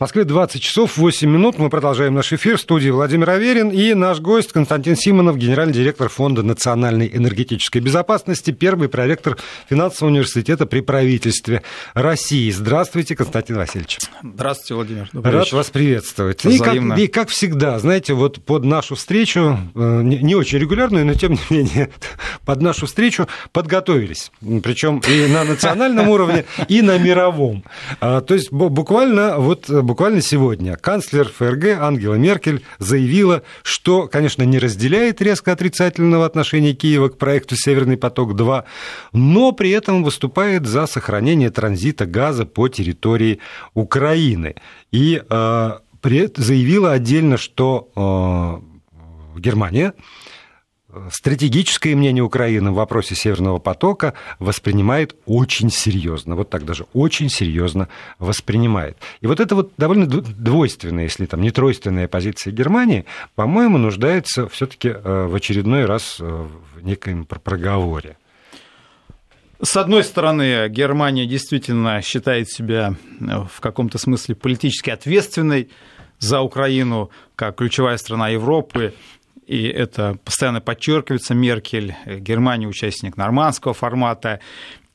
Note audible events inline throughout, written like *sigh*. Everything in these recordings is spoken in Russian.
В Москве 20 часов 8 минут. Мы продолжаем наш эфир. В студии Владимир Аверин и наш гость Константин Симонов, генеральный директор Фонда национальной энергетической безопасности, первый проректор финансового университета при правительстве России. Здравствуйте, Константин Васильевич. Здравствуйте, Владимир. Добрый Рад вечер. вас приветствовать. И как, и как всегда, знаете, вот под нашу встречу, э, не очень регулярную, но тем не менее, *laughs* под нашу встречу подготовились. Причем и на национальном уровне, и на мировом. А, то есть буквально вот буквально сегодня канцлер ФРГ Ангела Меркель заявила, что, конечно, не разделяет резко отрицательного отношения Киева к проекту «Северный поток-2», но при этом выступает за сохранение транзита газа по территории Украины. И э, заявила отдельно, что э, Германия стратегическое мнение Украины в вопросе Северного потока воспринимает очень серьезно. Вот так даже очень серьезно воспринимает. И вот это вот довольно двойственная, если там не тройственная позиция Германии, по-моему, нуждается все-таки э, в очередной раз э, в некоем проговоре. С одной стороны, Германия действительно считает себя э, в каком-то смысле политически ответственной за Украину, как ключевая страна Европы, и это постоянно подчеркивается, Меркель, Германия участник нормандского формата,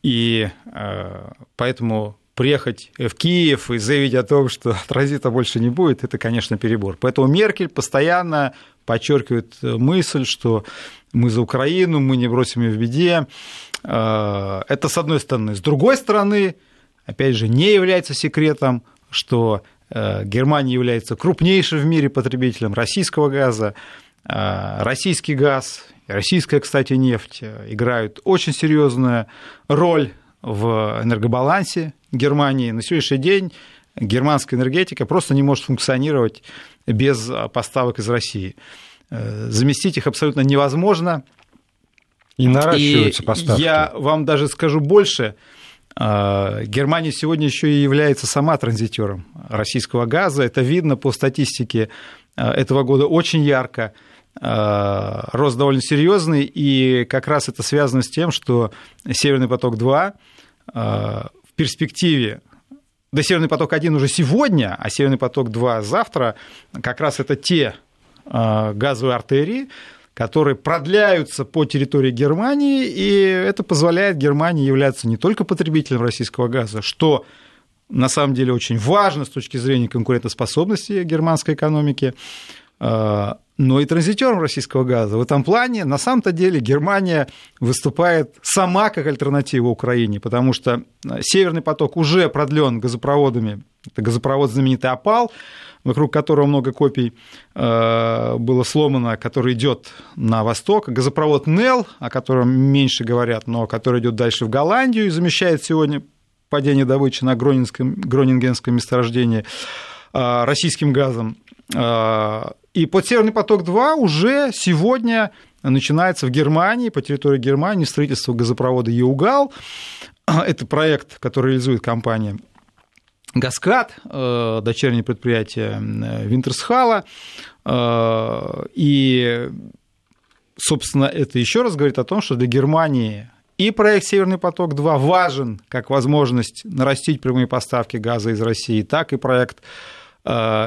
и э, поэтому приехать в Киев и заявить о том, что *laughs* транзита больше не будет, это, конечно, перебор. Поэтому Меркель постоянно подчеркивает мысль, что мы за Украину, мы не бросим ее в беде. Э, это с одной стороны. С другой стороны, опять же, не является секретом, что э, Германия является крупнейшим в мире потребителем российского газа. А, российский газ, российская, кстати, нефть играют очень серьезную роль в энергобалансе Германии. На сегодняшний день германская энергетика просто не может функционировать без поставок из России. Э, заместить их абсолютно невозможно. И наращиваются и поставки. Я вам даже скажу больше. А, Германия сегодня еще и является сама транзитером российского газа. Это видно по статистике этого года очень ярко. Э, рост довольно серьезный, и как раз это связано с тем, что Северный поток-2 э, в перспективе да, Северный поток-1 уже сегодня, а Северный поток-2 завтра, как раз это те э, газовые артерии, которые продляются по территории Германии, и это позволяет Германии являться не только потребителем российского газа, что на самом деле очень важно с точки зрения конкурентоспособности германской экономики, но и транзитером российского газа. В этом плане, на самом-то деле, Германия выступает сама как альтернатива Украине, потому что э, Северный поток уже продлен газопроводами. Это газопровод знаменитый «Опал», вокруг которого много копий э, было сломано, который идет на восток. Газопровод «Нел», о котором меньше говорят, но который идет дальше в Голландию и замещает сегодня падение добычи на Гронингенском месторождении э, российским газом. И под «Северный поток-2» уже сегодня начинается в Германии, по территории Германии, строительство газопровода «Еугал». *clears throat* Это проект, который реализует компания «Гаскад», э, дочернее предприятие э, Винтерсхала. Э, и, собственно, это еще раз говорит о том, что для Германии и проект «Северный поток-2» важен как возможность нарастить прямые поставки газа из России, так и проект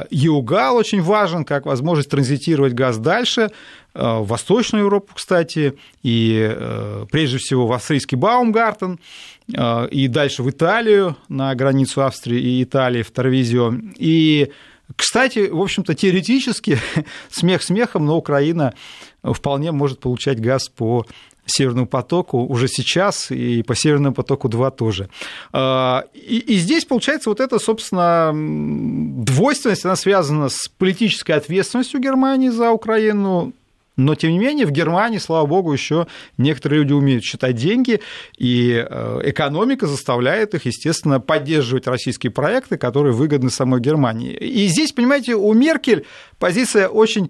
Югал очень важен как возможность транзитировать газ дальше, э, в Восточную Европу, кстати, и э, прежде всего в австрийский Баумгартен, и дальше в Италию, на границу Австрии и Италии, в Торвизио. И, кстати, в общем-то, теоретически, *laughs* смех смехом, но Украина вполне может получать газ по Северному потоку уже сейчас и по Северному потоку 2 тоже. А, и, и здесь получается вот эта, собственно, двойственность, она связана с политической ответственностью Германии за Украину, но, тем не менее, в Германии, слава богу, еще некоторые люди умеют считать деньги, и э, экономика заставляет их, естественно, поддерживать российские проекты, которые выгодны самой Германии. И здесь, понимаете, у Меркель позиция очень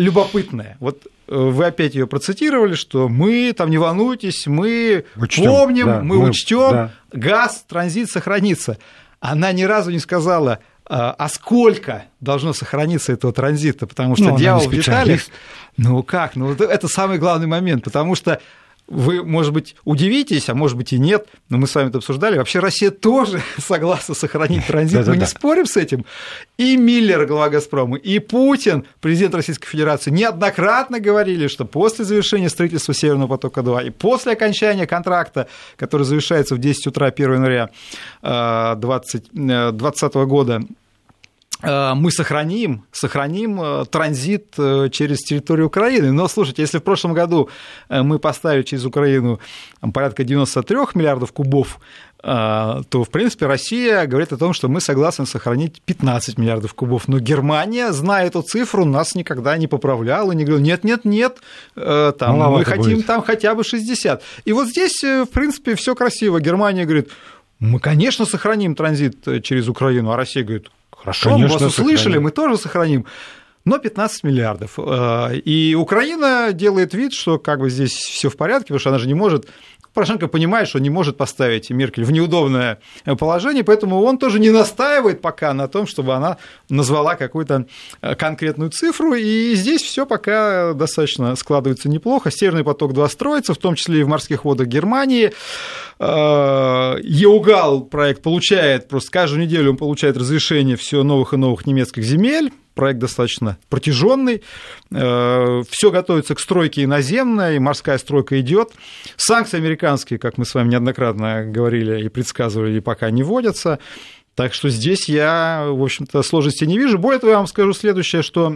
любопытная. Вот э, вы опять ее процитировали, что мы там не волнуйтесь, мы учтем, помним, да, мы, мы учтем, да. газ, транзит сохранится. Она ни разу не сказала, а, а сколько должно сохраниться этого транзита, потому что ну, дьявол в деталях. Ну как? Ну это самый главный момент, потому что вы, может быть, удивитесь, а может быть и нет, но мы с вами это обсуждали. Вообще Россия тоже *laughs* согласна сохранить транзит, мы не спорим с этим. И Миллер, глава «Газпрома», и Путин, президент Российской Федерации, неоднократно говорили, что после завершения строительства Северного потока-2 и после окончания контракта, который завершается в 10 утра 1 января 2020 э, года, Э, мы сохраним, сохраним э, транзит э, через территорию Украины. Но, слушайте, если в прошлом году мы поставили через Украину порядка 93 миллиардов кубов, то, в принципе, Россия говорит о том, что мы согласны сохранить 15 миллиардов кубов. Но Германия, зная эту цифру, нас никогда не поправляла, не говорила, нет, нет, нет, там, мы хотим будет. там хотя бы 60. И вот здесь, в принципе, все красиво. Германия говорит, мы, конечно, сохраним транзит через Украину, а Россия говорит, Хорошо, Конечно, мы вас услышали, сохраним. мы тоже сохраним. Но 15 миллиардов. Э, и Украина делает вид, что как бы здесь все в порядке, потому что она же не может Порошенко понимает, что не может поставить Меркель в неудобное положение, поэтому он тоже не настаивает пока на том, чтобы она назвала какую-то э, конкретную цифру, и здесь все пока достаточно складывается неплохо. Северный поток-2 строится, в том числе и в морских водах Германии. Э, Еугал проект получает, просто каждую неделю он получает разрешение все новых и новых немецких земель, проект достаточно протяженный. Э, Все готовится к стройке иноземной, морская стройка идет. Санкции американские, как мы с вами неоднократно говорили и предсказывали, пока не вводятся. Так что здесь я, в общем-то, сложности не вижу. Более того, я вам скажу следующее, что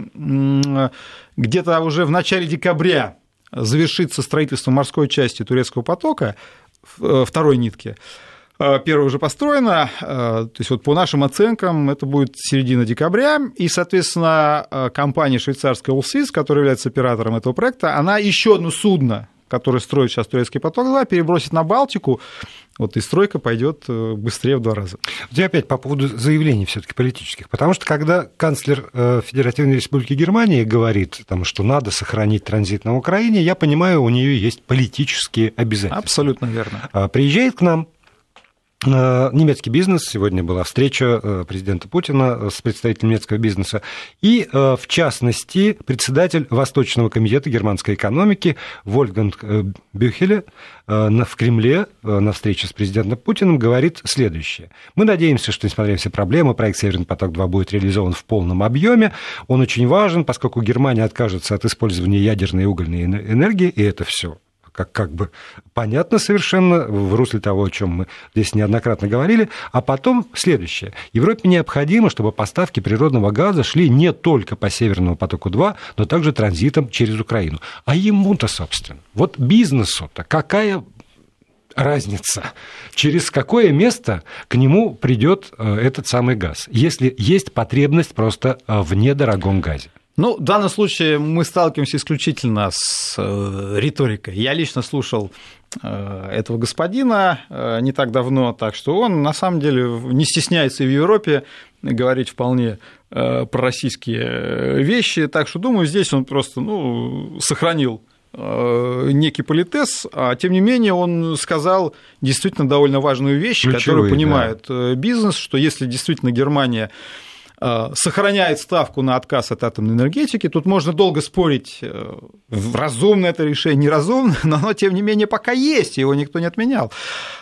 где-то уже в начале декабря завершится строительство морской части турецкого потока, э, второй нитки. Э, первая уже построена, э, то есть вот по нашим оценкам это будет середина декабря, и, соответственно, э, компания швейцарская Allseas, которая является оператором этого проекта, она еще одно судно, которое строит сейчас турецкий поток-2, перебросит на Балтику, вот и стройка пойдет быстрее в два раза. Я опять по поводу заявлений все-таки политических, потому что когда канцлер Федеративной Республики Германии говорит, там, что надо сохранить транзит на Украине, я понимаю, у нее есть политические обязательства. Абсолютно верно. Приезжает к нам немецкий бизнес. Сегодня была встреча э, президента Путина с представителем немецкого бизнеса. И, э, в частности, председатель Восточного комитета германской экономики Вольфганг Бюхеле в Кремле на встрече с президентом Путиным говорит следующее. Мы надеемся, что, несмотря на все проблемы, проект «Северный поток-2» будет реализован в полном объеме. Он очень важен, поскольку Германия откажется от использования ядерной и угольной энергии, и это все как, как бы понятно совершенно в русле того, о чем мы здесь неоднократно говорили. А потом следующее. Европе необходимо, чтобы поставки природного газа шли не только по Северному потоку-2, но также транзитом через Украину. А ему-то, собственно, вот бизнесу-то какая разница, через какое место к нему придет э, этот самый газ, если есть потребность просто э, в недорогом газе. Ну, в данном случае мы сталкиваемся исключительно с э, риторикой. Я лично слушал э, этого господина э, не так давно, так что он на самом деле не стесняется и в Европе говорить вполне пророссийские вещи, так что думаю, здесь он просто ну, сохранил некий политез, а тем не менее он сказал действительно довольно важную вещь, Ключевые, которую понимает да. бизнес, что если действительно Германия сохраняет ставку на отказ от атомной энергетики. Тут можно долго спорить, э, разумно это решение, неразумно, *laughs* но оно, тем не менее, пока есть, его никто не отменял.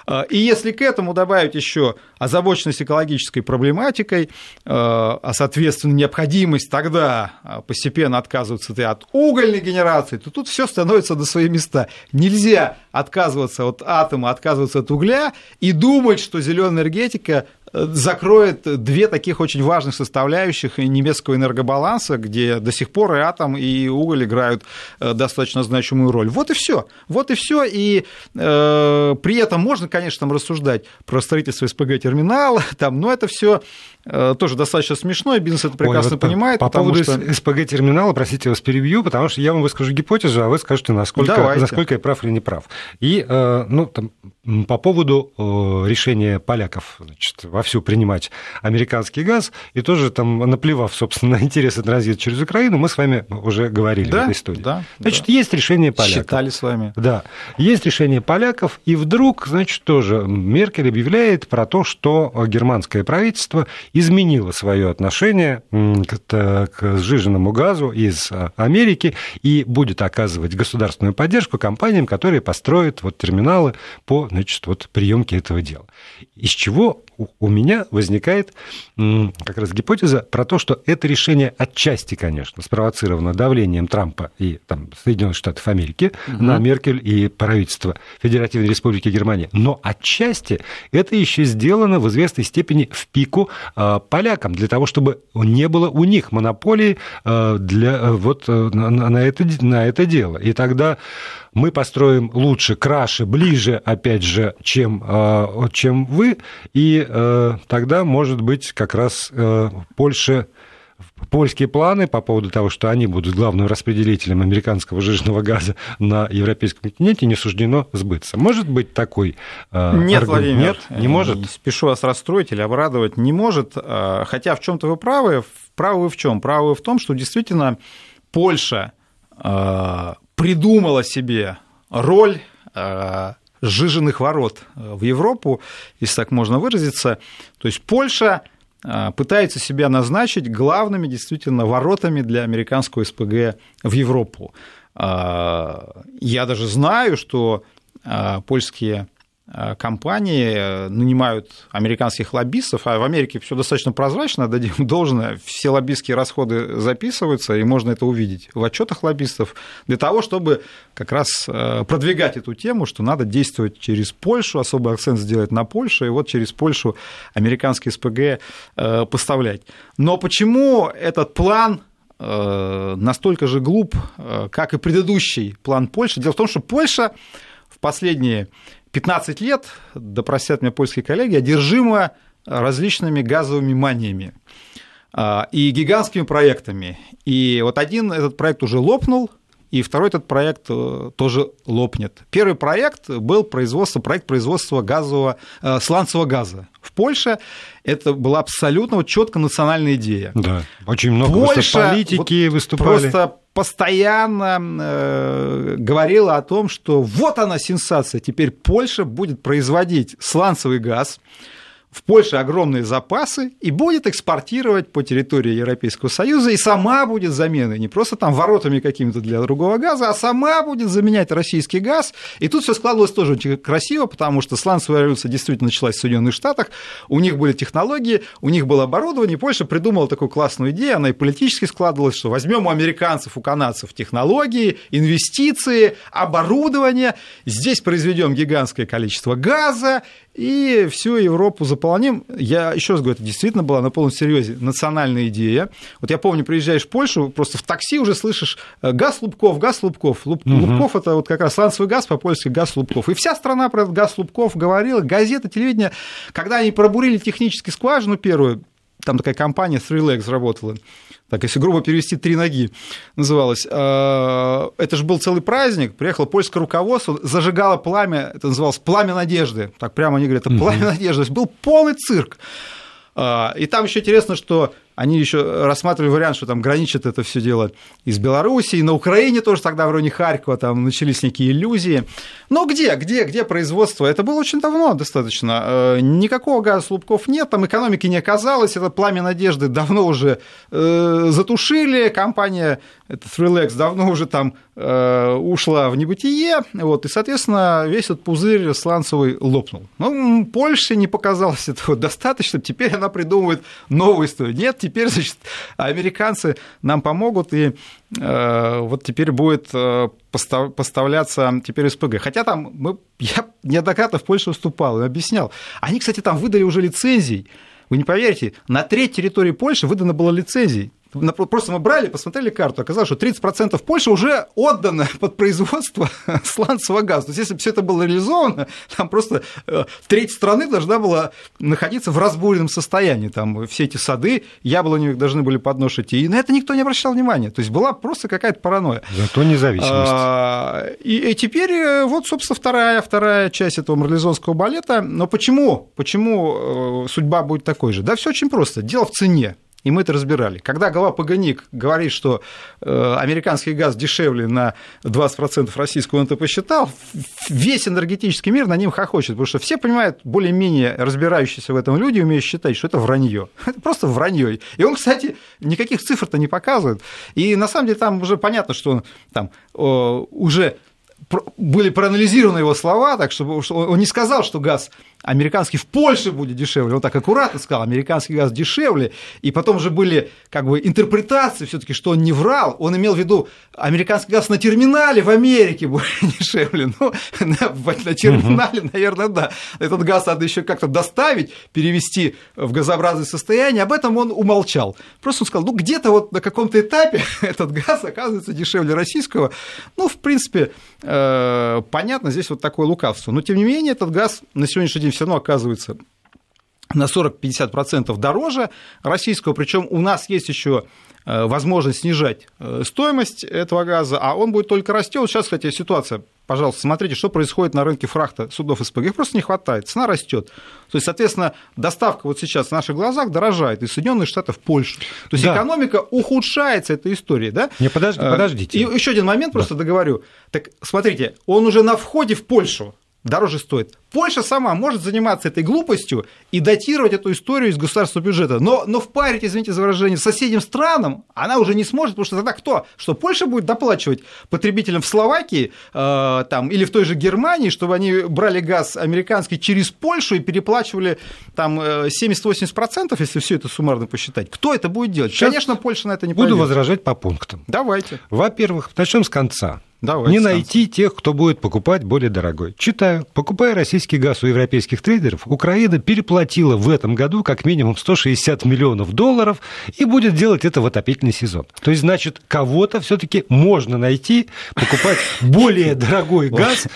Э, и если к этому добавить еще озабоченность экологической проблематикой, а, соответственно, необходимость тогда постепенно отказываться от угольной генерации, то тут все становится на свои места. Нельзя отказываться от атома, отказываться от угля и думать, что зеленая энергетика закроет две таких очень важных составляющих немецкого энергобаланса, где до сих пор и атом, и уголь играют э, достаточно значимую роль. Вот и все. Вот и все. И э, при этом можно, конечно, там рассуждать про строительство СПГ-терминала, *laughs* там, но это все э, тоже достаточно смешно, и бизнес это прекрасно Ой, вот понимает. По, по поводу что... СПГ-терминала, простите, я вас перебью, потому что я вам выскажу гипотезу, а вы скажете, насколько, насколько я прав или не прав. И, э, ну, там, по поводу решения поляков значит, вовсю принимать американский газ, и тоже там, наплевав, собственно, *laughs* на интересы транзита через Украину, мы с вами уже говорили да, в этой истории. Да, значит, да. есть решение поляков. Считали с вами. Да, есть решение поляков, и вдруг, значит, тоже Меркель объявляет про то, что германское правительство изменило свое отношение к, к сжиженному газу из Америки и будет оказывать государственную поддержку компаниям, которые построят вот терминалы по значит, вот приемке этого дела. Из чего у меня возникает как раз гипотеза про то, что это решение отчасти, конечно, спровоцировано давлением Трампа и там, Соединенных Штатов Америки угу. на Меркель и правительство Федеративной Республики Германия, но отчасти это еще сделано в известной степени в пику э, полякам, для того, чтобы не было у них монополии э, для, э, вот, на, на, это, на это дело. И тогда мы построим лучше, краше, ближе, опять же, чем, э, чем вы, и э, тогда, может быть, как раз э, Польша польские планы по поводу того, что они будут главным распределителем американского жирного газа на европейском континенте, не суждено сбыться. Может быть такой Нет, аргумент? Владимир, Нет, не может. Спешу вас расстроить или обрадовать, не может. Хотя в чем-то вы правы. Правы вы в чем? Правы вы в том, что действительно Польша придумала себе роль э, сжиженных ворот в Европу, если так можно выразиться. То есть Польша э, пытается себя назначить главными действительно воротами для американского СПГ в Европу. Э, я даже знаю, что польские Э, компании э, нанимают американских лоббистов, а в Америке все достаточно прозрачно, дадим *laughs* должное, все лоббистские расходы записываются, и можно это увидеть в отчетах лоббистов, для того, чтобы как раз э, продвигать эту тему, что надо действовать через Польшу, особый акцент сделать на Польшу, и вот через Польшу американский СПГ поставлять. Но почему этот план настолько же глуп, как и предыдущий план Польши? Дело в том, что Польша в последние 15 лет, да простят меня польские коллеги, одержима различными газовыми маниями а, и гигантскими проектами. И вот один этот проект уже лопнул, и второй этот проект э, тоже лопнет. Первый проект был производство, проект производства газового, э, сланцевого газа в Польше. Это была абсолютно вот четко национальная идея. Да, очень много Польша политики вот выступали. Просто постоянно э, говорила о том, что вот она сенсация, теперь Польша будет производить сланцевый газ, в Польше огромные запасы и будет экспортировать по территории Европейского Союза, и сама будет заменой, не просто там воротами какими-то для другого газа, а сама будет заменять российский газ. И тут все складывалось тоже очень красиво, потому что сланцевая революция действительно началась в Соединенных Штатах, у них были технологии, у них было оборудование, и Польша придумала такую классную идею, она и политически складывалась, что возьмем у американцев, у канадцев технологии, инвестиции, оборудование, здесь произведем гигантское количество газа, и всю Европу заполоним. Я еще раз говорю, это действительно была на полном серьезе национальная идея. Вот я помню, приезжаешь в Польшу, просто в такси уже слышишь э, газ Лубков, газ Лубков. Луб, угу. Лубков это вот как раз сланцевый газ, по-польски газ Лубков. И вся страна про этот газ Лубков говорила, газеты, телевидение. Когда они пробурили технически скважину первую, там такая компания Three Legs работала, так если грубо перевести «три ноги» называлось. А, это же был целый праздник, приехало польское руководство, зажигало пламя, это называлось «пламя надежды», так прямо они говорят, это «пламя надежды», был полный цирк. А, и там еще интересно, что они еще рассматривали вариант, что там граничит это все дело из Беларуси, на Украине тоже тогда в районе Харькова там начались некие иллюзии. Но где, где, где производство? Это было очень давно достаточно. Э, никакого газа слупков нет, там экономики не оказалось, это пламя надежды давно уже э, затушили, компания это Thrilex давно уже там э, ушла в небытие, вот, и, соответственно, весь этот пузырь сланцевый лопнул. Ну, Польше не показалось этого достаточно, теперь она придумывает новую историю. Нет, теперь, *laughs* значит, американцы нам помогут, и э, вот теперь будет э, поставляться теперь СПГ. Хотя там мы, *laughs* я неоднократно в Польшу выступал и объяснял. Они, кстати, там выдали уже лицензий. Вы не поверите, на треть территории Польши выдано было лицензий Просто мы брали, посмотрели карту, оказалось, что 30% Польши уже отдано *laughs* под производство *laughs* сланцевого газа. То есть, если бы все это было реализовано, там просто э, треть страны должна была находиться в разбуренном состоянии. Там все эти сады яблоневых должны были подношить. И на это никто не обращал внимания. То есть, была просто какая-то паранойя. Зато независимость. А, и, и теперь э, вот, собственно, вторая, вторая часть этого марлезонского балета. Но почему? Почему э, судьба будет такой же? Да все очень просто. Дело в цене и мы это разбирали. Когда глава Паганик говорит, что э, американский газ дешевле на 20% российского, он это посчитал, весь энергетический мир на ним хохочет, потому что все понимают, более-менее разбирающиеся в этом люди умеют считать, что это вранье. *laughs* Это просто вранье. И он, кстати, никаких цифр-то не показывает. И на самом деле там уже понятно, что он там уже были проанализированы его слова, так чтобы он не сказал, что газ американский в Польше будет дешевле. Он так аккуратно сказал, американский газ дешевле. И потом же были как бы интерпретации все таки что он не врал. Он имел в виду, американский газ на терминале в Америке будет *laughs* дешевле. Ну, на, на терминале, угу. наверное, да. Этот газ надо еще как-то доставить, перевести в газообразное состояние. Об этом он умолчал. Просто он сказал, ну, где-то вот на каком-то этапе *laughs* этот газ оказывается дешевле российского. Ну, в принципе, э, понятно, здесь вот такое лукавство. Но, тем не менее, этот газ на сегодняшний день все равно оказывается на 40-50% дороже российского, причем у нас есть еще э, возможность снижать э, стоимость этого газа, а он будет только расти. Вот сейчас, кстати, ситуация, пожалуйста, смотрите, что происходит на рынке фрахта судов СПГ. Их просто не хватает, цена растет. То есть, соответственно, доставка вот сейчас в наших глазах дорожает из Соединенных Штатов в Польшу. То есть, да. экономика ухудшается этой историей, да? Не, подожди, э, подождите. И еще один момент просто да. договорю. Так, смотрите, он уже на входе в Польшу дороже стоит. Польша сама может заниматься этой глупостью и датировать эту историю из государственного бюджета. Но, но впарить, извините за выражение, соседним странам она уже не сможет, потому что тогда кто? Что Польша будет доплачивать потребителям в Словакии э, там, или в той же Германии, чтобы они брали газ американский через Польшу и переплачивали там 70-80%, э, если все это суммарно посчитать. Кто это будет делать? Сейчас Конечно, Польша на это не Буду пойдет. возражать по пунктам. Давайте. Во-первых, начнем с конца. Давайте, не найти тех, кто будет покупать более дорогой. Читаю. Покупая российский газ у европейских трейдеров, Украина переплатила в этом году как минимум 160 миллионов долларов и будет делать это в отопительный сезон. То есть, значит, кого-то все-таки можно найти, покупать более дорогой газ.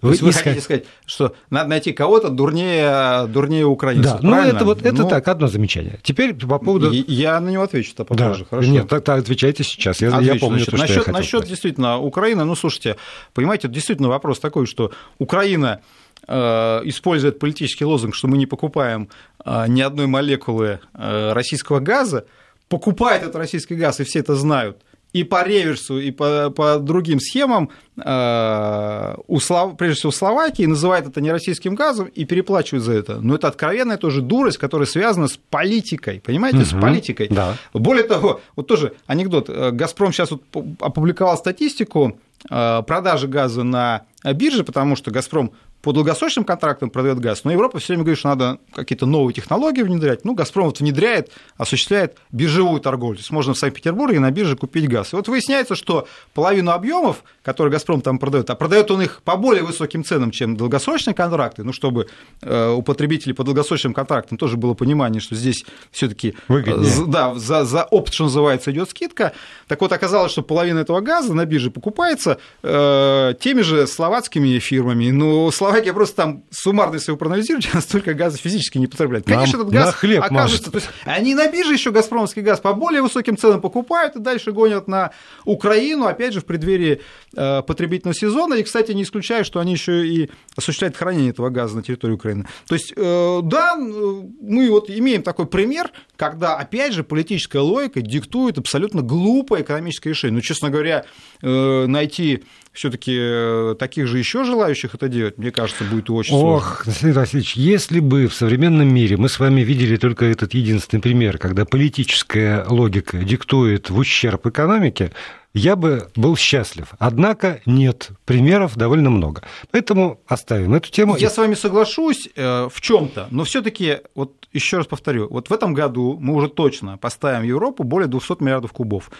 Вы хотите сказать, что надо найти кого-то дурнее, дурнее украинцев. Да, ну это вот это ну, так, одно замечание. Теперь по поводу. Я на него отвечу то попозже. Хорошо. Нет, так, отвечайте сейчас. Я, я помню, то, что насчет действительно Украины, ну, слушайте, понимаете, действительно вопрос такой, что Украина использует политический лозунг, что мы не покупаем э, ни одной молекулы э, российского газа, покупает этот российский газ, и все это знают – и по реверсу, и по, по другим схемам, э, у Слов... прежде всего Словакии, называют это нероссийским газом и переплачивают за это. Но это откровенная тоже дурость, которая связана с политикой, понимаете, угу, с политикой. Да. Более того, вот тоже анекдот, «Газпром» сейчас вот опубликовал статистику э, продажи газа на бирже, потому что «Газпром» по долгосрочным контрактам продает газ, но Европа все время говорит, что надо какие-то новые технологии внедрять. Ну, Газпром вот внедряет, осуществляет биржевую торговлю. То есть можно в Санкт-Петербурге на бирже купить газ. И вот выясняется, что половину объемов, которые Газпром там продает, а продает он их по более высоким ценам, чем долгосрочные контракты, ну, чтобы э, у потребителей по долгосрочным контрактам тоже было понимание, что здесь все-таки э, да, за, за опт, что называется, идет скидка. Так вот, оказалось, что половина этого газа на бирже покупается э, теми же словацкими фирмами. Ну, Словакия просто там суммарно, если вы проанализируете, *laughs* настолько газа физически не потребляет. Конечно, Нам этот газ хлеб окажется... То есть они на бирже еще газпромовский газ по более высоким ценам покупают и дальше гонят на Украину, опять же, в преддверии э, потребительного сезона. И, кстати, не исключаю, что они еще и осуществляют хранение этого газа на территории Украины. То есть, э, да, мы вот имеем такой пример, когда, опять же, политическая логика диктует абсолютно глупое экономическое решение. Ну, честно говоря, э, найти все-таки э, таких же еще желающих это делать, мне кажется, будет очень Ох, сложно. Ох, Васильевич, если бы в современном мире мы с вами видели только этот единственный пример, когда политическая логика диктует в ущерб экономике, я бы был счастлив. Однако нет, примеров довольно много. Поэтому оставим эту тему. Я с вами соглашусь э, в чем-то, но все-таки, вот еще раз повторю, вот в этом году мы уже точно поставим в Европу более 200 миллиардов кубов.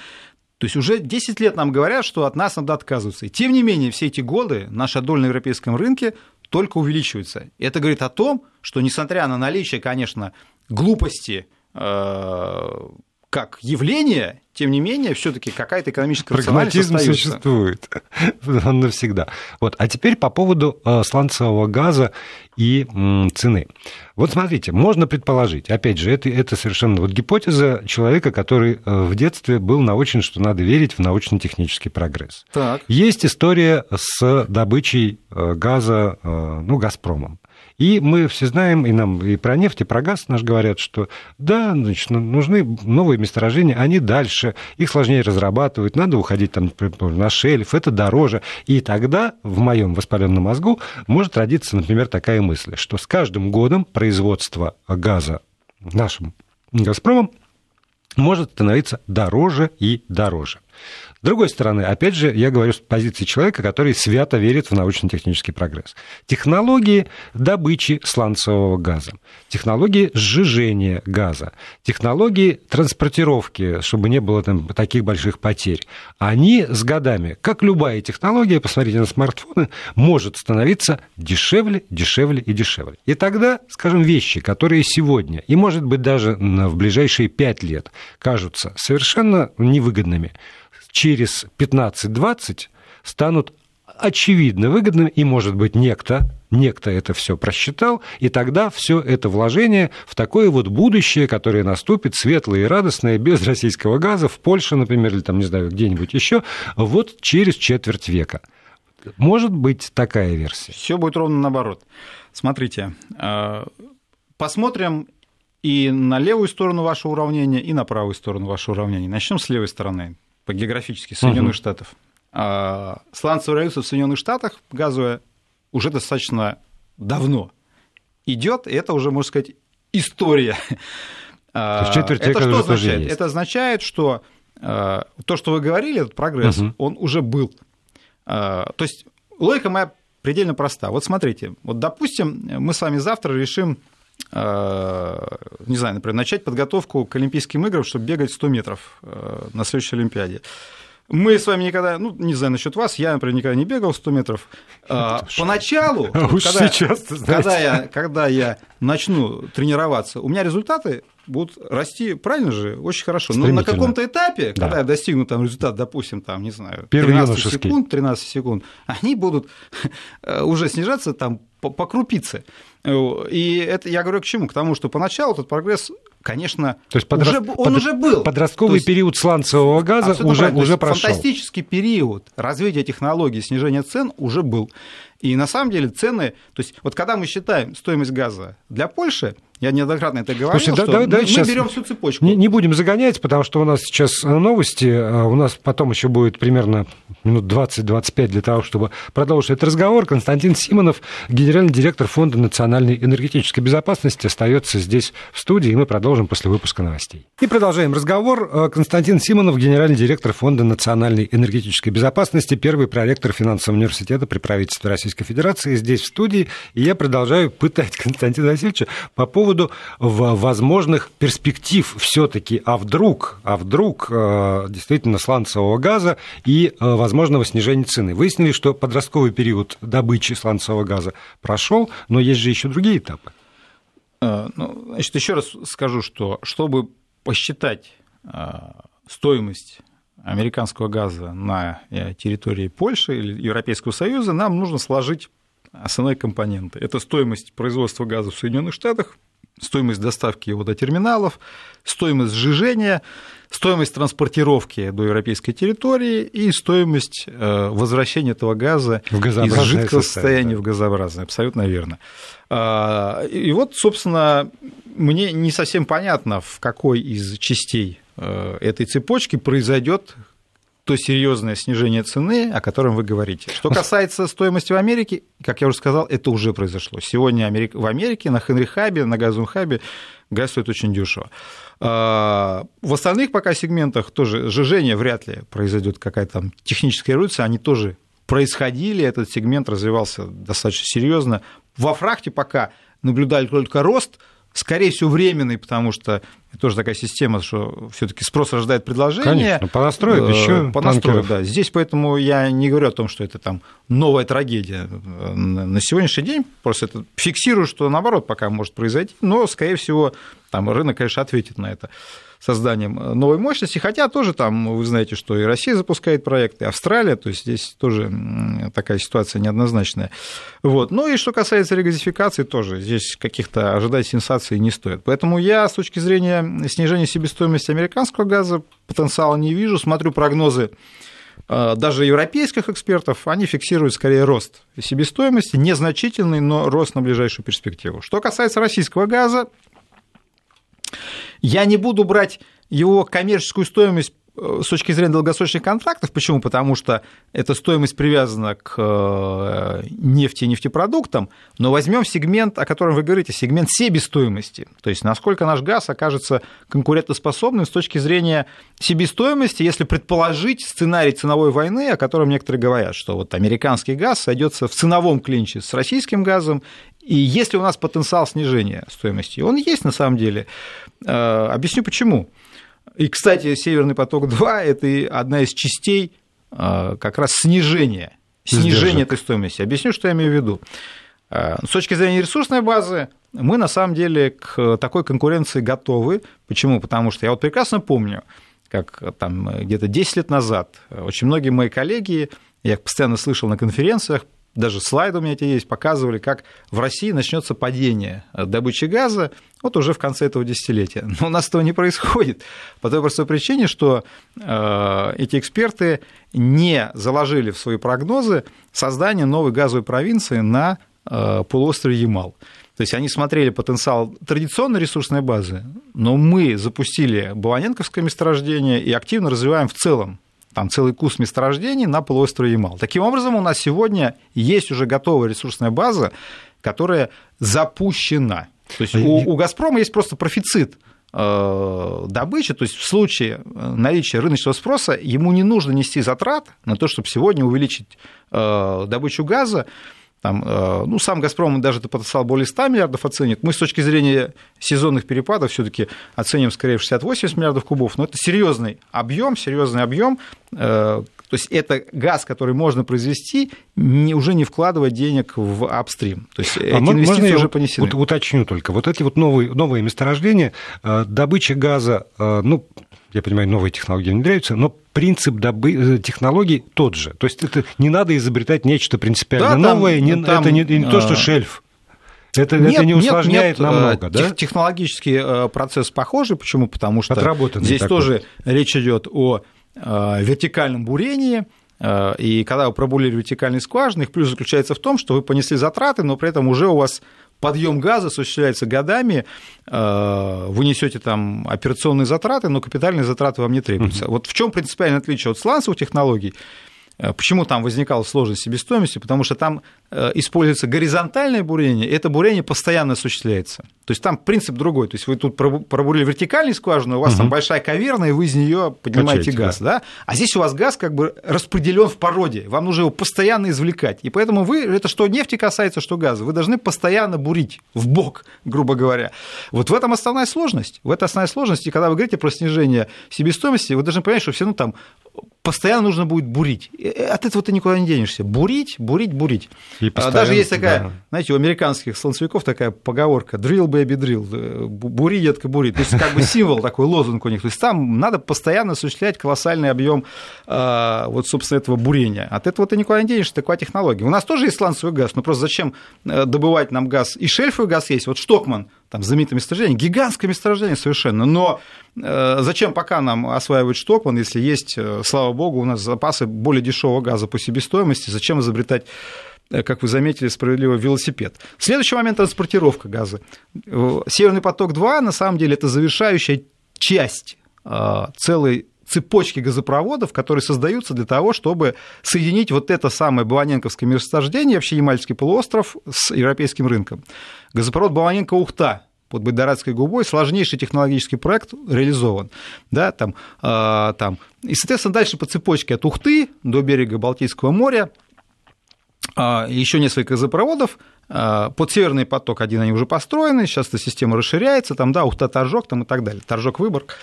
То есть уже 10 лет нам говорят, что от нас надо отказываться. И тем не менее, все эти годы наша доля на европейском рынке только увеличивается. Это говорит о том, что несмотря на наличие, конечно, глупости, э, как явление, тем не менее, все-таки какая-то экономическая Прагматизм существует. *laughs* Он навсегда. Вот. А теперь по поводу э, сланцевого газа и цены. Вот смотрите, можно предположить, опять же, это, это совершенно вот гипотеза человека, который э, в детстве был научен, что надо верить в научно-технический прогресс. Так. Есть история с добычей э, газа, ну, Газпромом. И мы все знаем, и нам и про нефть, и про газ наш говорят, что да, значит, ну, нужны новые месторождения, они дальше, их сложнее разрабатывать, надо уходить там на шельф, это дороже. И тогда в моем воспаленном мозгу может родиться, например, такая мысль, что с каждым годом производство газа нашим «Газпромом» может становиться дороже и дороже. С другой стороны, опять же, я говорю с позиции человека, который свято верит в научно-технический прогресс. Технологии добычи сланцевого газа, технологии сжижения газа, технологии транспортировки, чтобы не было там таких больших потерь, они с годами, как любая технология, посмотрите на смартфоны, может становиться дешевле, дешевле и дешевле. И тогда, скажем, вещи, которые сегодня, и, может быть, даже в ближайшие пять лет, кажутся совершенно невыгодными, через 15-20 станут очевидно выгодными, и, может быть, некто, некто это все просчитал, и тогда все это вложение в такое вот будущее, которое наступит, светлое и радостное, без российского газа, в Польше, например, или там, не знаю, где-нибудь еще, вот через четверть века. Может быть такая версия? Все будет ровно наоборот. Смотрите, э, посмотрим и на левую сторону вашего уравнения, и на правую сторону вашего уравнения. Начнем с левой стороны по географически Соединенных угу. Штатов. А сланцевая революция в Соединенных Штатах газовая уже достаточно давно идет, и это уже, можно сказать, история. То есть четверть это что означает? Есть. Это означает, что а, то, что вы говорили, этот прогресс, угу. он уже был. А, то есть логика моя предельно проста. Вот смотрите, вот допустим, мы с вами завтра решим не знаю, например, начать подготовку к Олимпийским играм, чтобы бегать 100 метров э, на следующей Олимпиаде. Мы с вами никогда, ну, не знаю насчет вас, я, например, никогда не бегал 100 метров. А, поначалу, *laughs* а когда, сейчас, когда, я, когда я начну тренироваться, у меня результаты будут расти, правильно же, очень хорошо. Но на каком-то этапе, да. когда я достигну там результат, допустим, там, не знаю, 13 секунд, 13 секунд, они будут *laughs* э, уже снижаться там по, по крупице. И это я говорю к чему? К тому, что поначалу этот прогресс, конечно, То есть подраст... уже, он под... уже был. Подростковый есть... период сланцевого газа уже, уже прошел. Фантастический период развития технологий снижения цен уже был. И на самом деле цены, то есть вот когда мы считаем стоимость газа для Польши, я неоднократно это говорил, Слушай, что да, мы, мы берем всю цепочку. Не, не будем загонять, потому что у нас сейчас новости, а у нас потом еще будет примерно минут 20-25 для того, чтобы продолжить этот разговор. Константин Симонов, генеральный директор Фонда национальной энергетической безопасности, остается здесь в студии, и мы продолжим после выпуска новостей. И продолжаем разговор. Константин Симонов, генеральный директор Фонда национальной энергетической безопасности, первый проректор финансового университета при правительстве Российской Федерации, здесь в студии. И я продолжаю пытать Константина Васильевича по поводу поводу возможных перспектив все-таки, а вдруг, а вдруг э, действительно сланцевого газа и э, возможного снижения цены. Выяснили, что подростковый период добычи сланцевого газа прошел, но есть же еще другие этапы. Э, ну, значит, еще раз скажу, что чтобы посчитать стоимость американского газа на территории Польши или Европейского Союза, нам нужно сложить основные компоненты. Это стоимость производства газа в Соединенных Штатах, стоимость доставки его до терминалов, стоимость сжижения, стоимость транспортировки до европейской территории и стоимость э, возвращения этого газа из жидкого состояния да. в газообразное. Абсолютно верно. А, и вот, собственно, мне не совсем понятно, в какой из частей э, этой цепочки произойдет то серьезное снижение цены, о котором вы говорите. Что касается стоимости в Америке, как я уже сказал, это уже произошло. Сегодня в Америке на Хенри Хабе, на газовом хабе газ стоит очень дешево. А, в остальных пока сегментах тоже сжижение вряд ли произойдет какая-то там техническая революция, они тоже происходили, этот сегмент развивался достаточно серьезно. Во фрахте пока наблюдали только рост – скорее всего, временный, потому что это тоже такая система, что все-таки спрос рождает предложение. Конечно, понастроят э, еще Понастроят, да. Здесь поэтому я не говорю о том, что это там новая трагедия. На сегодняшний день просто это фиксирую, что наоборот пока может произойти, но, скорее всего, там рынок, конечно, ответит на это созданием новой мощности, хотя тоже там, вы знаете, что и Россия запускает проекты, Австралия, то есть здесь тоже такая ситуация неоднозначная. Вот. Ну и что касается регазификации, тоже здесь каких-то ожидать сенсаций не стоит. Поэтому я с точки зрения снижения себестоимости американского газа потенциала не вижу, смотрю прогнозы э, даже европейских экспертов, они фиксируют скорее рост себестоимости, незначительный, но рост на ближайшую перспективу. Что касается российского газа, я не буду брать его коммерческую стоимость э, с точки зрения долгосрочных контрактов. Почему? Потому что эта стоимость привязана к э, нефти и нефтепродуктам, но возьмем сегмент, о котором вы говорите, сегмент себестоимости. То есть насколько наш газ окажется конкурентоспособным с точки зрения себестоимости, если предположить сценарий ценовой войны, о котором некоторые говорят, что вот американский газ сойдется в ценовом клинче с российским газом, и если у нас потенциал снижения стоимости, он есть на самом деле. Э, объясню почему. И, кстати, Северный поток-2 – это одна из частей э, как раз снижения, снижения этой стоимости. Объясню, что я имею в виду. Э, с точки зрения ресурсной базы, мы на самом деле к такой конкуренции готовы. Почему? Потому что я вот прекрасно помню, как там где-то 10 лет назад очень многие мои коллеги, я их постоянно слышал на конференциях, даже слайды у меня эти есть, показывали, как в России начнется падение добычи газа вот уже в конце этого десятилетия. *laughs* Но у нас этого не происходит по той простой причине, что э, эти эксперты не заложили в свои прогнозы создание новой газовой провинции на э, полуострове Ямал. То есть они смотрели потенциал традиционной ресурсной базы, но мы запустили Баланенковское месторождение и активно развиваем в целом там целый курс месторождений на полуострове Ямал. Таким образом, у нас сегодня есть уже готовая ресурсная база, которая запущена. То есть у, у «Газпрома» есть просто профицит э, добычи, то есть в случае э, наличия рыночного спроса ему не нужно нести затрат на то, чтобы сегодня увеличить э, добычу газа, там, э, ну, сам «Газпром» даже это потенциал более 100 миллиардов оценит. Мы с точки зрения сезонных перепадов все таки оценим скорее в 60-80 миллиардов кубов, но это серьезный объем, серьезный объем. Э, то есть это газ, который можно произвести, не, уже не вкладывая денег в апстрим. То есть а эти инвестиции можно уже понесены. Уточню только. Вот эти вот новые, новые месторождения, э, добыча газа, ну, я понимаю, новые технологии внедряются, но принцип добы... Э, технологий тот же. То есть это не надо изобретать нечто принципиально да, новое, там, не, там, это не, не то, что а, шельф. Это, нет, это не усложняет нет, нет, намного, да? Технологический э, процесс похожий. Почему? Потому что здесь такой. тоже речь идет о э, вертикальном бурении, и когда вы пробурили вертикальные скважины, их плюс заключается в том, что вы понесли затраты, но при этом уже у вас подъем газа осуществляется годами, э, вы несете там операционные затраты, но капитальные затраты вам не требуются. Вот в чем принципиальное отличие от сланцевых технологий? Э, почему там возникала сложность себестоимости? Потому что там э, используется горизонтальное бурение, и это бурение постоянно осуществляется. То есть там принцип другой. То есть вы тут пробурили вертикальную скважину, у вас угу. там большая каверна, и вы из нее поднимаете Качаете, газ. Да. Да? А здесь у вас газ как бы распределен в породе. Вам нужно его постоянно извлекать. И поэтому вы, это что нефти касается, что газа, вы должны постоянно бурить в бок, грубо говоря. Вот в этом основная сложность. В этом основная сложность. И когда вы говорите про снижение себестоимости, вы должны понять, что все равно там постоянно нужно будет бурить. От этого ты никуда не денешься. Бурить, бурить, бурить. И Даже есть такая, да. знаете, у американских слонцевиков такая поговорка «drill, baby, drill», «бури, детка, бури». То есть как бы символ такой, лозунг у них. То есть там надо постоянно осуществлять колоссальный объем а, вот, собственно, этого бурения. От этого ты никуда не денешься, такая технология. У нас тоже есть сланцевый газ, но просто зачем э, добывать нам газ? И шельфовый газ есть. Вот Штокман, там знаменитое месторождение, гигантское месторождение совершенно, но э, зачем пока нам осваивать Штокман, если есть, э, слава богу, у нас запасы более дешевого газа по себестоимости, зачем изобретать э, как вы заметили, справедливо, велосипед. Следующий момент – транспортировка газа. Северный поток-2, на самом деле, это завершающая часть целой цепочки газопроводов, которые создаются для того, чтобы соединить вот это самое Баланенковское месторождение, вообще Ямальский полуостров, с европейским рынком. Газопровод Баланенко-Ухта под Байдарадской губой, сложнейший технологический проект реализован. Да, там, э, там. И, соответственно, дальше по цепочке от Ухты до берега Балтийского моря э, еще несколько газопроводов, а, под Северный поток один они уже построены, сейчас эта система расширяется, там, да, Ухта-Торжок там и так далее, Торжок-Выборг.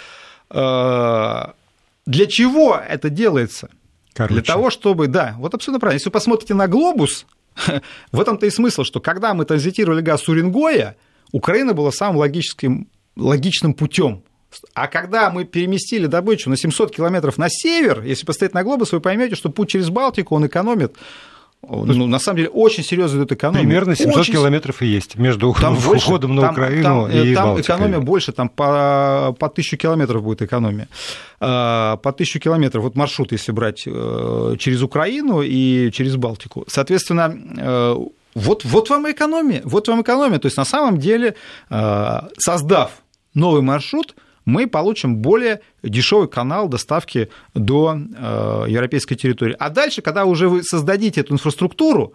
Для чего это делается? Короче. Для того, чтобы, да, вот абсолютно правильно. Если вы посмотрите на глобус, *laughs* в этом-то и смысл, что когда мы транзитировали газ с Уренгоя, Украина была самым логическим, логичным путем А когда мы переместили добычу на 700 километров на север, если посмотреть на глобус, вы поймете, что путь через Балтику, он экономит ну, на самом деле, очень серьезно идет экономия. Примерно 700 очень... километров и есть между там уходом больше, на Украину там, и Там Балтикой. экономия больше, там по, по 1000 километров будет экономия. А, по 1000 километров, вот маршрут, если брать э, через Украину и через Балтику. Соответственно, э, вот, вот вам экономия, вот вам экономия. То есть, на самом деле, э, создав новый маршрут, мы получим более дешевый канал доставки до э, европейской территории. А дальше, когда уже вы создадите эту инфраструктуру,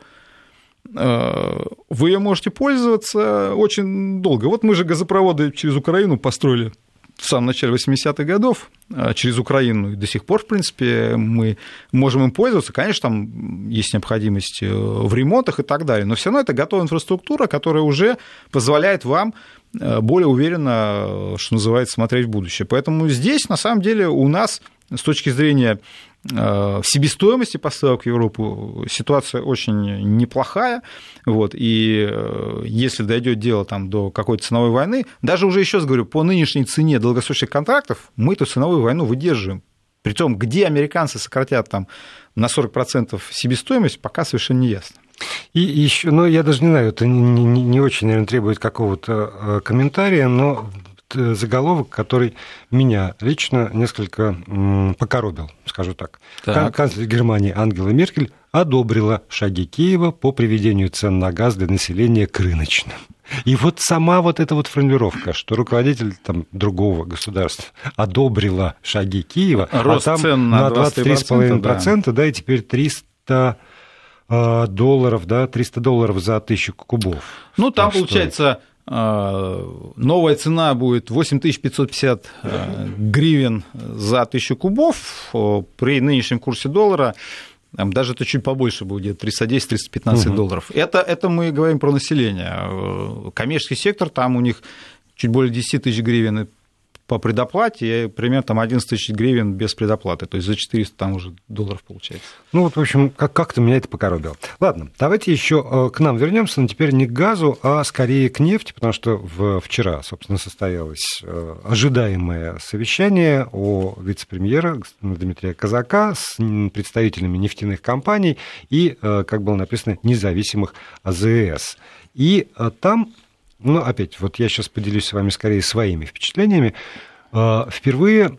э, вы ее можете пользоваться очень долго. Вот мы же газопроводы через Украину построили в самом начале 80-х годов э, через Украину. И до сих пор, в принципе, мы можем им пользоваться. Конечно, там есть необходимость в ремонтах и так далее, но все равно это готовая инфраструктура, которая уже позволяет вам более уверенно, что называется, смотреть в будущее. Поэтому здесь, на самом деле, у нас с точки зрения э, себестоимости поставок в Европу ситуация очень неплохая. Вот, и э, если дойдет дело там, до какой-то ценовой войны, даже уже еще говорю, по нынешней цене долгосрочных контрактов мы эту ценовую войну выдерживаем. Притом, где американцы сократят там на 40% себестоимость, пока совершенно не ясно. И еще, ну, я даже не знаю, это не, не, не очень, наверное, требует какого-то э, комментария, но заголовок, который меня лично несколько покоробил, скажу так. так. Канцлер Германии Ангела Меркель одобрила шаги Киева по приведению цен на газ для населения к рыночным. И вот сама вот эта вот формулировка, что руководитель там, другого государства одобрила шаги Киева, а Рост а там цен на 23,5%, да. да, и теперь 300 а, долларов, да, 300 долларов за тысячу кубов. Ну, там, так получается, что... новая цена будет 8550 а, гривен за тысячу кубов. При нынешнем курсе доллара там даже это чуть побольше будет, 310-315 угу. долларов. Это, это мы говорим про население. Коммерческий сектор, там у них чуть более 10 тысяч гривен по предоплате, примерно там 11 тысяч гривен без предоплаты, то есть за 400 там уже долларов получается. Ну вот, в общем, как- как-то меня это покоробило. Ладно, давайте еще э, к нам вернемся, но теперь не к газу, а скорее к нефти, потому что в, вчера, собственно, состоялось э, ожидаемое совещание о вице-премьера Дмитрия Казака с представителями нефтяных компаний и, э, как было написано, независимых АЗС. И там ну, опять, вот я сейчас поделюсь с вами скорее своими впечатлениями. А, впервые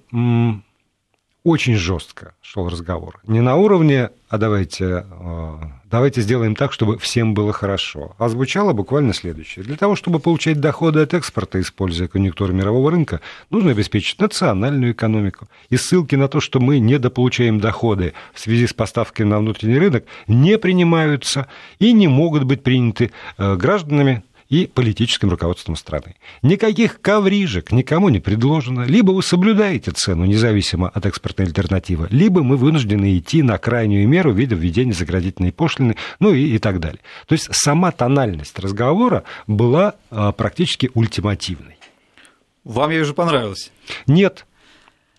очень жестко шел разговор. Не на уровне, а давайте, а, давайте сделаем так, чтобы всем было хорошо. А звучало буквально следующее. Для того, чтобы получать доходы от экспорта, используя конъюнктуру мирового рынка, нужно обеспечить национальную экономику. И ссылки на то, что мы недополучаем доходы в связи с поставками на внутренний рынок, не принимаются и не могут быть приняты э, гражданами и политическим руководством страны. Никаких коврижек никому не предложено. Либо вы соблюдаете цену, независимо от экспортной альтернативы, либо мы вынуждены идти на крайнюю меру в виде введения заградительной пошлины, ну и, и так далее. То есть сама тональность разговора была а, практически ультимативной. Вам я уже понравилось? Нет,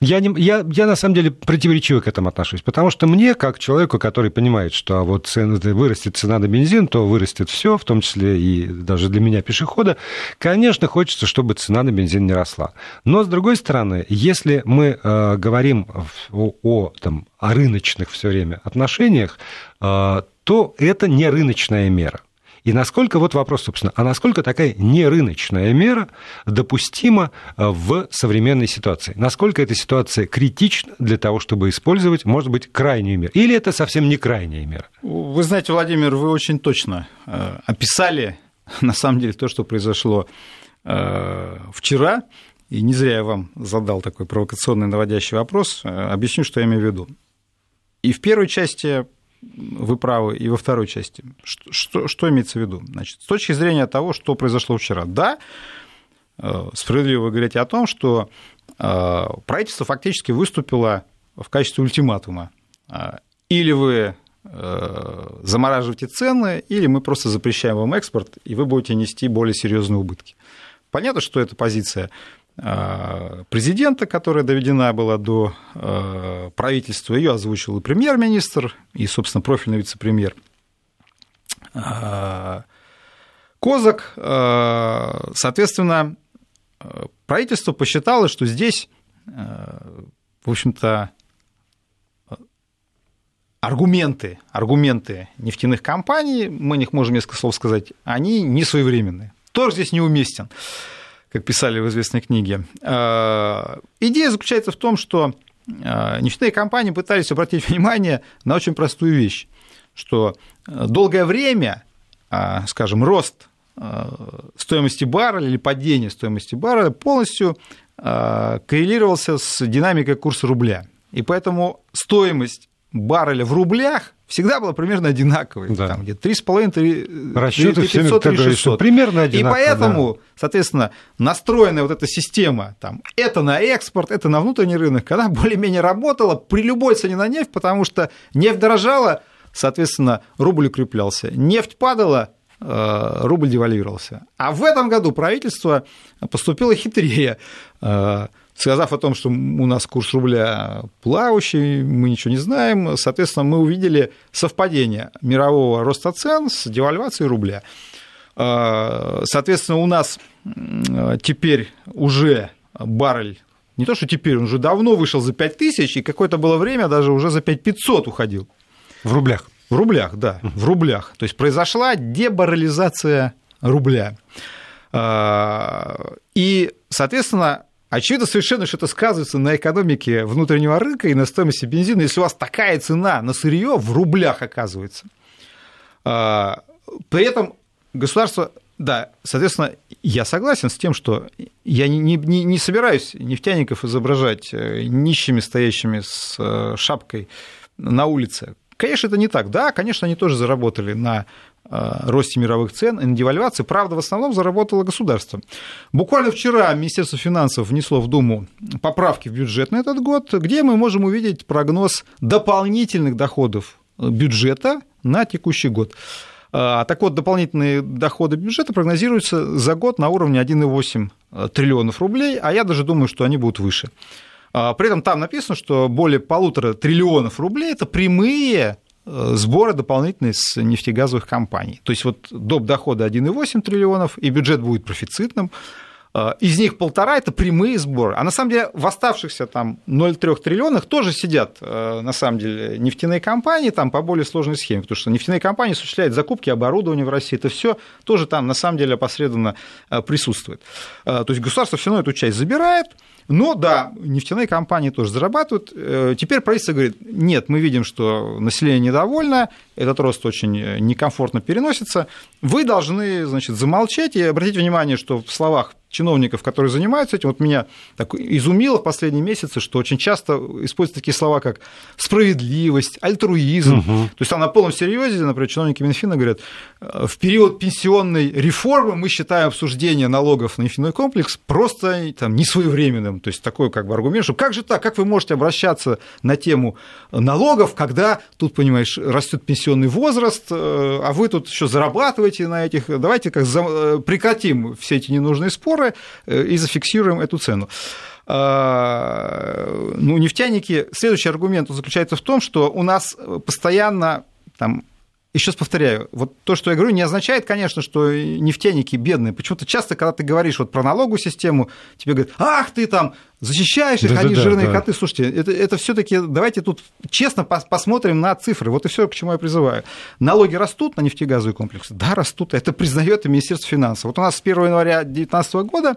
я, не, я, я на самом деле противоречиво к этому отношусь, потому что мне, как человеку, который понимает, что а вот цена, вырастет цена на бензин, то вырастет все, в том числе и даже для меня пешехода, конечно, хочется, чтобы цена на бензин не росла. Но, с другой стороны, если мы э, говорим о, о, там, о рыночных все время отношениях, э, то это не рыночная мера. И насколько, вот вопрос, собственно, а насколько такая нерыночная мера допустима э, в современной ситуации? Насколько эта ситуация критична для того, чтобы использовать, может быть, крайнюю меру? Или это совсем не крайняя мера? Вы знаете, Владимир, вы очень точно э, описали, *laughs* на самом деле, то, что произошло э, вчера. И не зря я вам задал такой провокационный наводящий вопрос. Объясню, что я имею в виду. И в первой части вы правы, и во второй части. Что, что, что имеется в виду? Значит, с точки зрения того, что произошло вчера, да, э, справедливо вы говорите о том, что э, правительство фактически выступило в качестве ультиматума. Э, или вы замораживаете цены, или мы просто запрещаем вам экспорт, и вы будете нести более серьезные убытки. Понятно, что эта позиция президента, которая доведена была до э, правительства. Ее озвучил и премьер-министр, и, собственно, профильный вице-премьер. Э, Козак, соответственно, правительство посчитало, что здесь, в общем-то, аргументы, аргументы нефтяных компаний, мы о них можем несколько слов сказать, они не своевременные. Тоже здесь неуместен, как писали в известной книге. Идея заключается в том, что нефтяные компании пытались обратить *laughs* внимание на очень простую вещь, что долгое время, скажем, рост Э, стоимости барреля или падение стоимости барреля полностью э, коррелировался с динамикой курса рубля. И поэтому стоимость барреля в рублях всегда была примерно одинаковой. Да. Там где-то 3,5, Расчеты 500, 3 600. Примерно одинаково. И поэтому, да. соответственно, настроенная вот эта система, там, это на экспорт, это на внутренний рынок, она более-менее работала при любой цене на нефть, потому что нефть дорожала, соответственно, рубль укреплялся. Нефть падала, Э, рубль девальвировался. А в этом году правительство поступило хитрее, э, сказав о том, что у нас курс рубля плавающий, мы ничего не знаем, соответственно, мы увидели совпадение мирового роста цен с девальвацией рубля. Э, соответственно, у нас теперь уже баррель не то, что теперь, он уже давно вышел за 5 тысяч, и какое-то было время даже уже за 5 500 уходил. В рублях? В рублях, да, в рублях. То есть произошла дебаррелизация рубля. А, и, соответственно, очевидно совершенно, что это сказывается на экономике внутреннего рынка и на стоимости бензина, если у вас такая цена на сырье в рублях оказывается. А, при этом государство да, соответственно, я согласен с тем, что я не, не, не собираюсь нефтяников изображать э, нищими, стоящими с э, шапкой на улице. Конечно, это не так. Да, конечно, они тоже заработали на росте мировых цен и на девальвации. Правда, в основном заработало государство. Буквально вчера Министерство финансов внесло в Думу поправки в бюджет на этот год, где мы можем увидеть прогноз дополнительных доходов бюджета на текущий год. А, так вот, дополнительные доходы бюджета прогнозируются за год на уровне 1,8 триллионов рублей, а я даже думаю, что они будут выше. При этом там написано, что более полутора триллионов рублей – это прямые э, сборы дополнительные с нефтегазовых компаний. То есть вот доп. дохода 1,8 триллионов, и бюджет будет профицитным. А, из них полтора – это прямые сборы. А на самом деле в оставшихся там 0,3 триллионах тоже сидят, э, на самом деле, нефтяные компании там по более сложной схеме, потому что нефтяные компании осуществляют закупки оборудования в России. Это все тоже там на самом деле опосредованно э, присутствует. То есть государство все равно эту часть забирает – но да, нефтяные компании тоже зарабатывают. Э, теперь правительство говорит, нет, мы видим, что население недовольно, этот рост очень э, некомфортно переносится. Вы должны, значит, замолчать и обратить внимание, что в словах чиновников, которые занимаются этим. Вот меня так изумило в последние месяцы, что очень часто используют такие слова, как справедливость, альтруизм. Угу. То есть там на полном серьезе, например, чиновники Минфина говорят, в период пенсионной реформы мы считаем обсуждение налогов на нефтяной комплекс просто там, несвоевременным. То есть такой как бы аргумент, что как же так, как вы можете обращаться на тему налогов, когда тут, понимаешь, растет пенсионный возраст, э, а вы тут еще зарабатываете на этих, давайте как э, прекратим все эти ненужные споры, договоры э, и зафиксируем эту цену. А, ну, нефтяники, следующий аргумент заключается в том, что у нас постоянно там, еще раз повторяю, вот то, что я говорю, не означает, конечно, что нефтяники бедные. Почему-то часто, когда ты говоришь вот про налоговую систему, тебе говорят, ах, ты там защищаешь их, да, они да, жирные да. коты. Слушайте, это, это все-таки давайте тут честно посмотрим на цифры. Вот и все, к чему я призываю. Налоги растут на нефтегазовый комплекс? Да, растут. Это признает и Министерство финансов. Вот у нас с 1 января 2019 года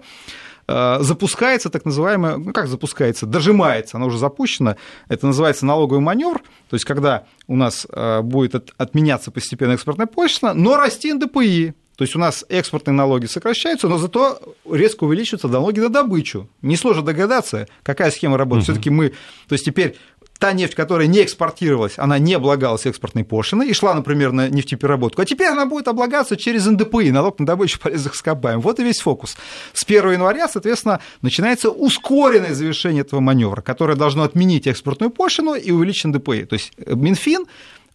запускается так называемое, ну как запускается, дожимается, она уже запущена, это называется налоговый маневр, то есть когда у нас э, будет отменяться постепенно экспортная пошлина, но расти НДПИ, то есть у нас экспортные налоги сокращаются, но зато резко увеличиваются налоги на добычу. Несложно догадаться, какая схема работает. Угу. Все-таки мы, то есть теперь та нефть, которая не экспортировалась, она не облагалась экспортной пошлиной и шла, например, на нефтепереработку, а теперь она будет облагаться через НДПИ, налог на добычу полезных ископаемых. Вот и весь фокус. С 1 января, соответственно, начинается ускоренное завершение этого маневра, которое должно отменить экспортную пошлину и увеличить НДПИ. То есть Минфин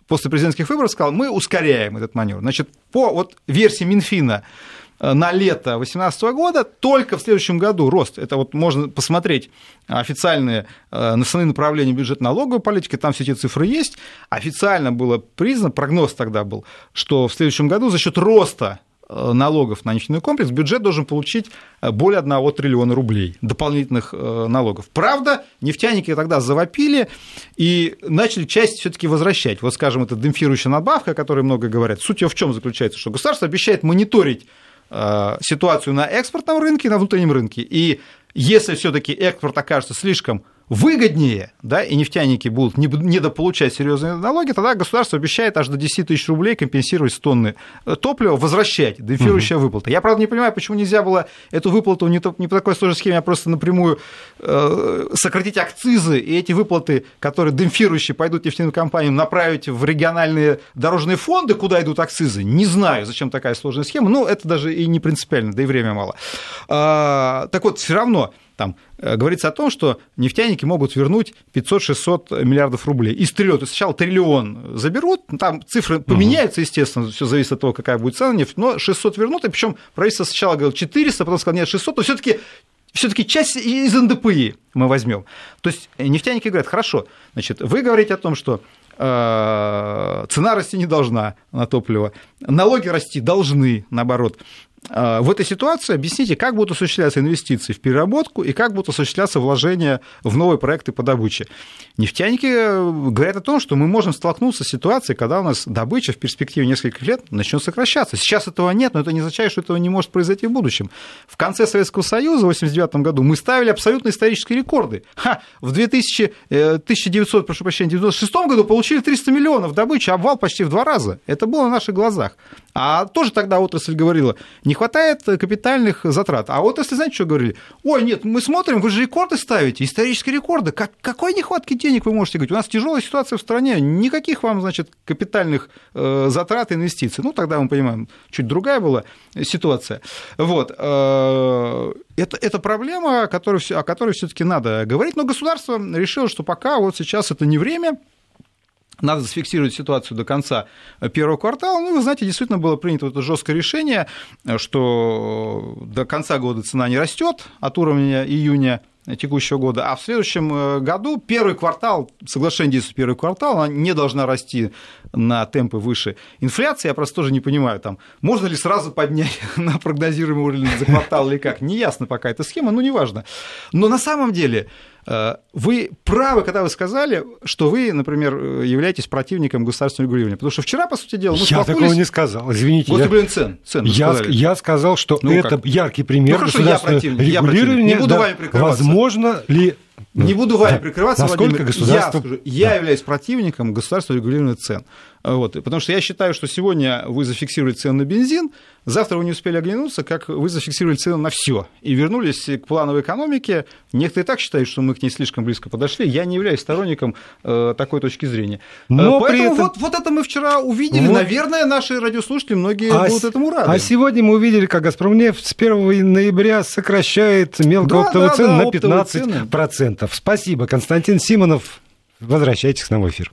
после президентских выборов сказал, мы ускоряем этот маневр. Значит, по вот версии Минфина Э, на лето 2018 года, только в следующем году рост, это вот можно посмотреть официальные э, национальные направления бюджетно-налоговой политики, там все эти цифры есть, официально было признано, прогноз тогда был, что в следующем году за счет роста Э, налогов на нефтяной комплекс, бюджет должен получить э, более 1 триллиона рублей дополнительных э, налогов. Правда, нефтяники тогда завопили и начали часть все таки возвращать. Вот, скажем, это демпфирующая надбавка, о которой много говорят. Суть ее в чем заключается? Что государство обещает мониторить ситуацию на экспортном рынке на внутреннем рынке. И если все-таки экспорт окажется слишком выгоднее, да, и нефтяники будут недополучать серьезные налоги, тогда государство обещает аж до 10 тысяч рублей компенсировать с тонны э, топлива, возвращать, демпфирующая угу. выплата. Я, правда, не понимаю, почему нельзя было эту выплату не, не по такой сложной схеме, а просто напрямую э, сократить акцизы и эти выплаты, которые демпфирующие пойдут нефтяным компаниям, направить в региональные дорожные фонды, куда идут акцизы. Не знаю, зачем такая сложная схема, но это даже и не принципиально, да и время мало. А, так вот, все равно там э, говорится о том, что нефтяники могут вернуть 500-600 миллиардов рублей. Из триллиона, то есть сначала триллион заберут, там цифры поменяются, естественно, все зависит от того, какая будет цена нефти, но 600 вернут, и причем правительство сначала говорило 400, потом сказало, нет, 600, но все таки все-таки часть из НДПИ мы возьмем. То есть нефтяники говорят, хорошо, значит, вы говорите о том, что э, цена расти не должна на топливо, налоги расти должны, наоборот. А, в этой ситуации объясните, как будут осуществляться инвестиции в переработку и как будут осуществляться вложения в новые проекты по добыче. Нефтяники э, говорят о том, что мы можем столкнуться с ситуацией, когда у нас добыча в перспективе нескольких лет начнет сокращаться. Сейчас этого нет, но это не означает, что этого не может произойти в будущем. В конце Советского Союза в 1989 году мы ставили абсолютно исторические рекорды. Ха, в 2000, 1900, э, прошу прощения, 1996 году получили 300 миллионов добычи, обвал почти в два раза. Это было на наших глазах. А тоже тогда отрасль говорила, не хватает капитальных затрат. А вот если, знаете, что говорили? Ой, нет, мы смотрим, вы же рекорды ставите, исторические рекорды. Как, какой нехватки денег вы можете говорить? У нас тяжелая ситуация в стране, никаких вам, значит, капитальных э, затрат, инвестиций. Ну, тогда мы понимаем, чуть другая была ситуация. Вот. Э, это, это проблема, о которой, о которой все-таки надо говорить, но государство решило, что пока вот сейчас это не время, надо зафиксировать ситуацию до конца первого квартала. Ну, вы знаете, действительно было принято это жесткое решение, что до конца года цена не растет от уровня июня текущего года, а в следующем э, году первый квартал, соглашение действует первый квартал, она не должна расти на темпы выше инфляции. Я просто тоже не понимаю, там, можно ли сразу поднять *laughs* на прогнозируемый уровень за квартал или как. Неясно пока эта схема, но неважно. Но на самом деле Э, вы правы, когда вы сказали, что вы, например, являетесь противником государственного регулирования. Потому что вчера, по сути дела, мы Я такого не сказал, извините. Вот я... цен. цен я, я сказал, что ну, это как? яркий пример ну, государственного регулирования. Не буду да, вами прикрываться. Возможно ли не буду вами прикрываться, Насколько Владимир. Государство... Я, скажу, я да. являюсь противником государственного регулирования цен. Вот, потому что я считаю, что сегодня вы зафиксировали цену на бензин, завтра вы не успели оглянуться, как вы зафиксировали цену на все и вернулись к плановой экономике. Некоторые так считают, что мы к ней слишком близко подошли. Я не являюсь сторонником э, такой точки зрения. Но Поэтому этом... вот, вот это мы вчера увидели. Вот. Наверное, наши радиослушатели многие а будут этому рады. А сегодня мы увидели, как «Газпромнефть» с 1 ноября сокращает мелкооптовые да, да, цены да, на 15%. Цены. Спасибо. Константин Симонов. Возвращайтесь к нам в эфир.